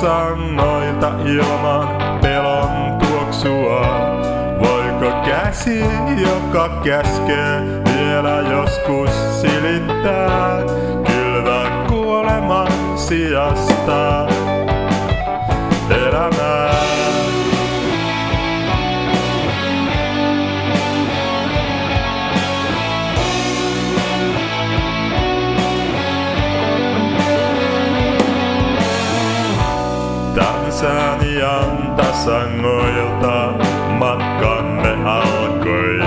sangoilta ilman pelon tuoksua. Voiko käsi, joka käskee, vielä joskus silittää kylvä kuoleman sijasta elämää? Britannian tasangoilta matkamme alkoi.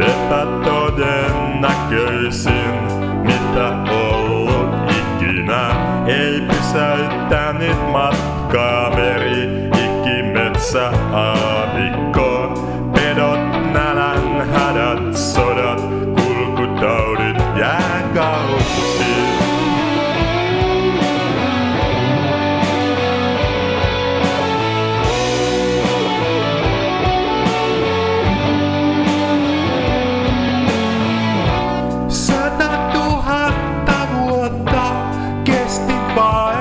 Epätodennäköisin, mitä ollut ikinä. Ei pysäyttänyt matkaa meri, ikimetsä aa. bye.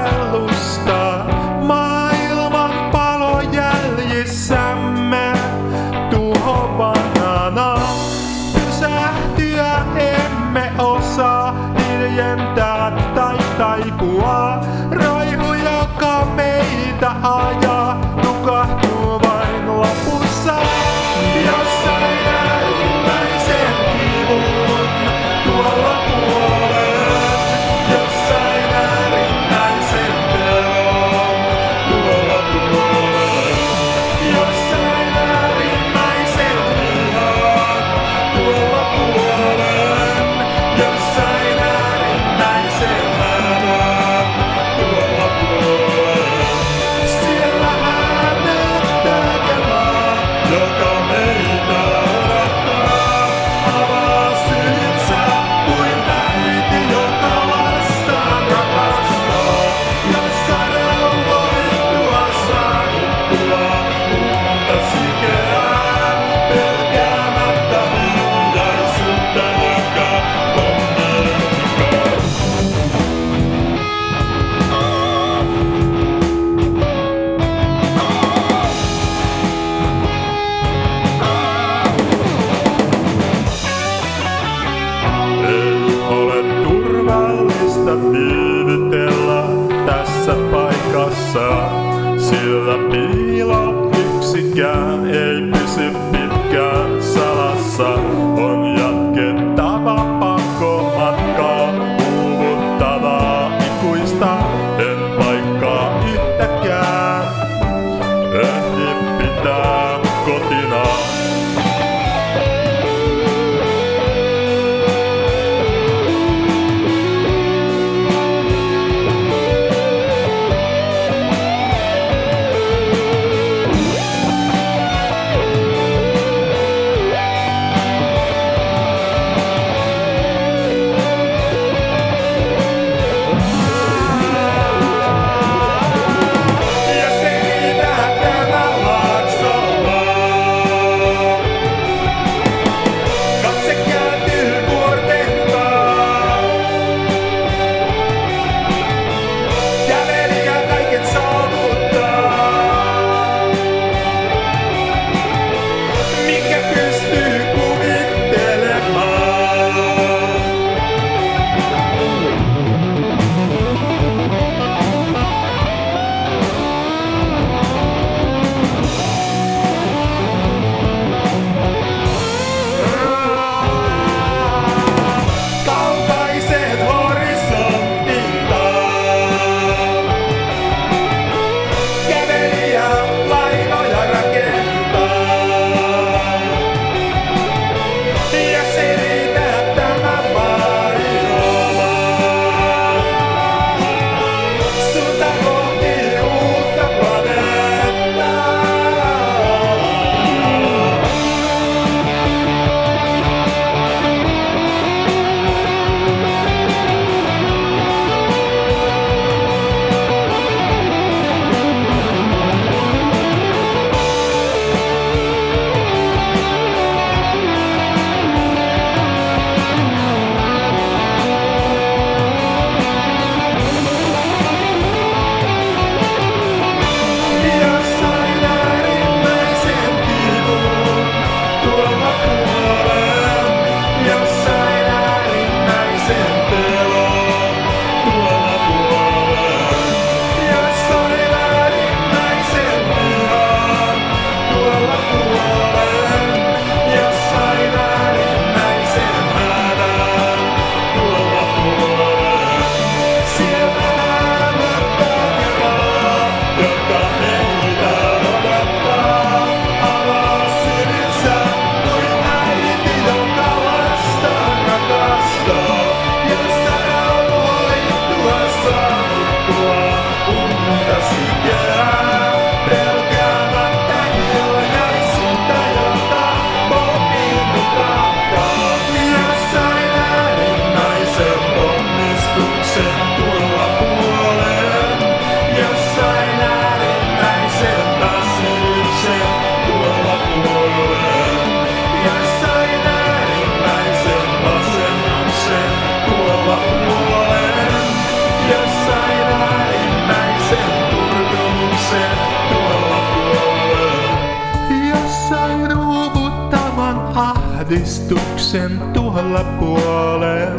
Puhdistuksen tuolla puolen.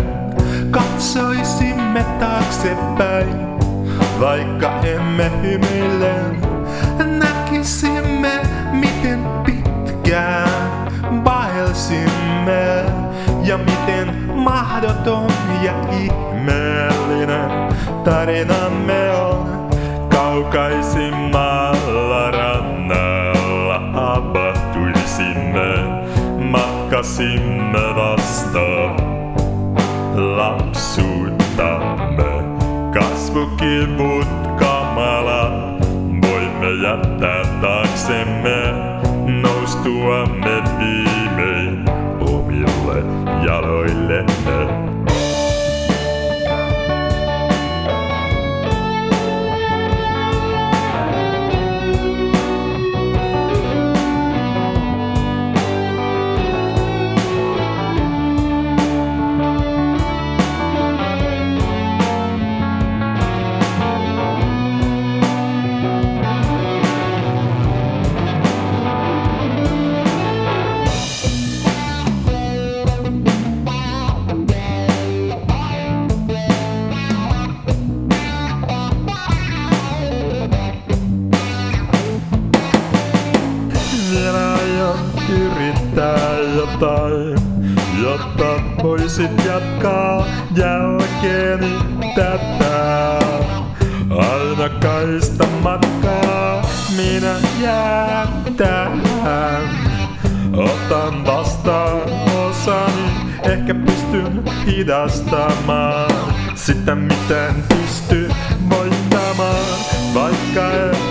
Katsoisimme taaksepäin, vaikka emme hymyillen. Näkisimme, miten pitkään vaelsimme ja miten mahdoton ja ihmeellinen tarinamme on kaukaisimmalla rannalla matkasimme vasta lapsuuttamme. Kasvukivut kamala, voimme jättää taaksemme, noustuamme viimein omille jaloillemme. Jotain, jotta voisit jatkaa jälkeeni tätä. Aina kaista matkaa, minä jään tähän. Otan vastaan osani, ehkä pystyn hidastamaan sitä, miten pysty voittamaan, vaikka en